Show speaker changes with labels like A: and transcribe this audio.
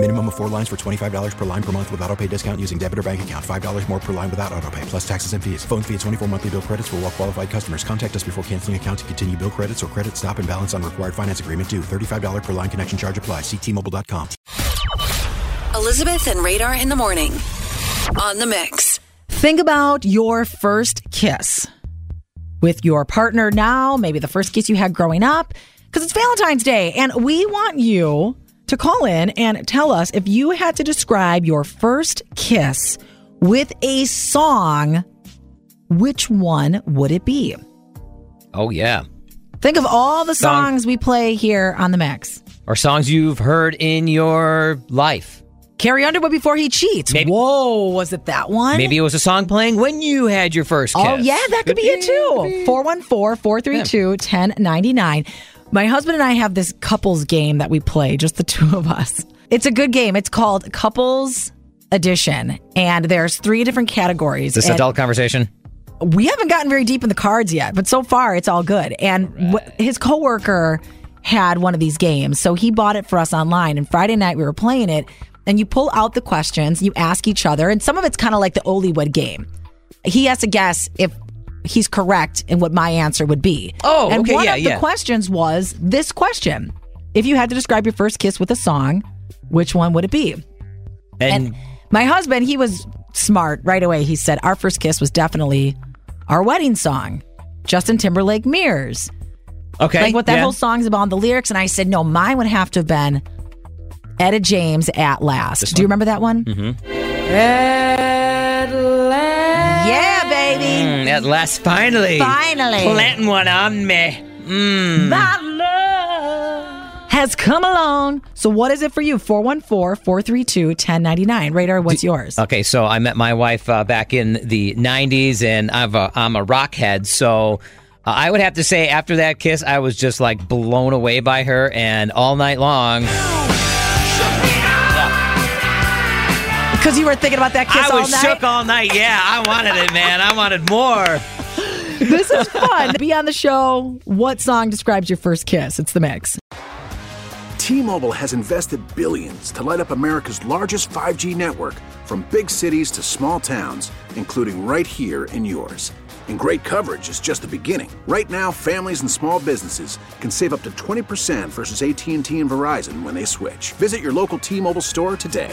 A: Minimum of four lines for $25 per line per month with auto pay discount using debit or bank account. $5 more per line without auto pay, plus taxes and fees. Phone fee at 24 monthly bill credits for all well qualified customers. Contact us before canceling account to continue bill credits or credit stop and balance on required finance agreement due. $35 per line connection charge apply. Ctmobile.com.
B: Elizabeth and Radar in the morning on the mix.
C: Think about your first kiss with your partner now, maybe the first kiss you had growing up, because it's Valentine's Day, and we want you to call in and tell us if you had to describe your first kiss with a song, which one would it be?
D: Oh, yeah.
C: Think of all the
D: Song.
C: songs we play here on the mix.
D: Or songs you've heard in your life.
C: Carrie Underwood before he cheats.
D: Maybe-
C: Whoa, was it that one?
D: Maybe it was a song playing when you had your first oh, kiss.
C: Oh, yeah, that could be it too. 414 432 1099. My husband and I have this couples game that we play, just the two of us. It's a good game. It's called Couples Edition, and there's three different categories.
D: Is this
C: and
D: adult conversation?
C: we haven't gotten very deep in the cards yet, but so far it's all good. And wh- his coworker had one of these games, so he bought it for us online. And Friday night we were playing it, and you pull out the questions, you ask each other, and some of it's kind of like the Newlywed game. He has to guess if he's correct in what my answer would be.
D: Oh,
C: and
D: okay,
C: one
D: yeah,
C: of the questions was this question: If you had to describe your first kiss with a song, which one would it be?
D: And,
C: And my husband, he was smart right away. He said, Our first kiss was definitely our wedding song, Justin Timberlake Mirrors.
D: okay.
C: Like what that
D: yeah.
C: whole song's about, the lyrics. And I said, No, mine would have to have been Etta James at last. Do you remember that one? Mm-hmm. At last. Yeah, baby.
D: Mm, at last, finally.
C: Finally.
D: Planting one on me. Mm.
C: My love has come along. So, what is it for you? 414 432 1099. Radar, what's yours?
D: Okay, so I met my wife uh, back in the 90s, and I've a, I'm a rock head. So uh, I would have to say, after that kiss, I was just like blown away by her, and all night long,
C: Because you were thinking about that kiss
D: I
C: all
D: was
C: night.
D: shook all night. Yeah, I wanted it, man. I wanted more.
C: This is fun. Be on the show. What song describes your first kiss? It's the mix.
E: T-Mobile has invested billions to light up America's largest 5G network from big cities to small towns, including right here in yours. And great coverage is just the beginning. Right now, families and small businesses can save up to 20% versus AT&T and Verizon when they switch. Visit your local T-Mobile store today.